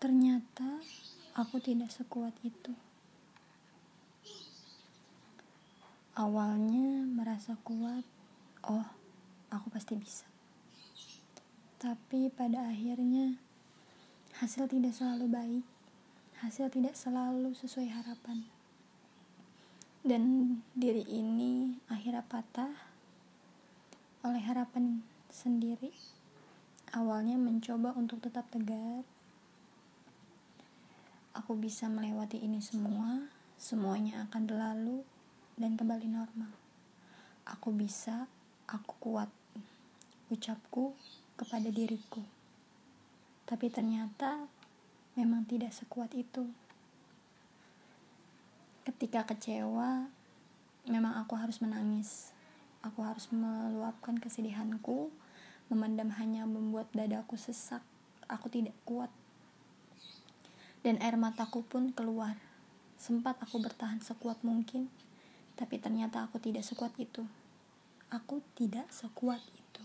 Ternyata aku tidak sekuat itu. Awalnya merasa kuat, oh, aku pasti bisa. Tapi pada akhirnya hasil tidak selalu baik, hasil tidak selalu sesuai harapan. Dan diri ini akhirnya patah oleh harapan sendiri. Awalnya mencoba untuk tetap tegar, aku bisa melewati ini semua, semuanya akan berlalu dan kembali normal. Aku bisa, aku kuat. Ucapku kepada diriku. Tapi ternyata memang tidak sekuat itu. Ketika kecewa, memang aku harus menangis. Aku harus meluapkan kesedihanku, memendam hanya membuat dadaku sesak. Aku tidak kuat dan air mataku pun keluar. Sempat aku bertahan sekuat mungkin, tapi ternyata aku tidak sekuat itu. Aku tidak sekuat itu.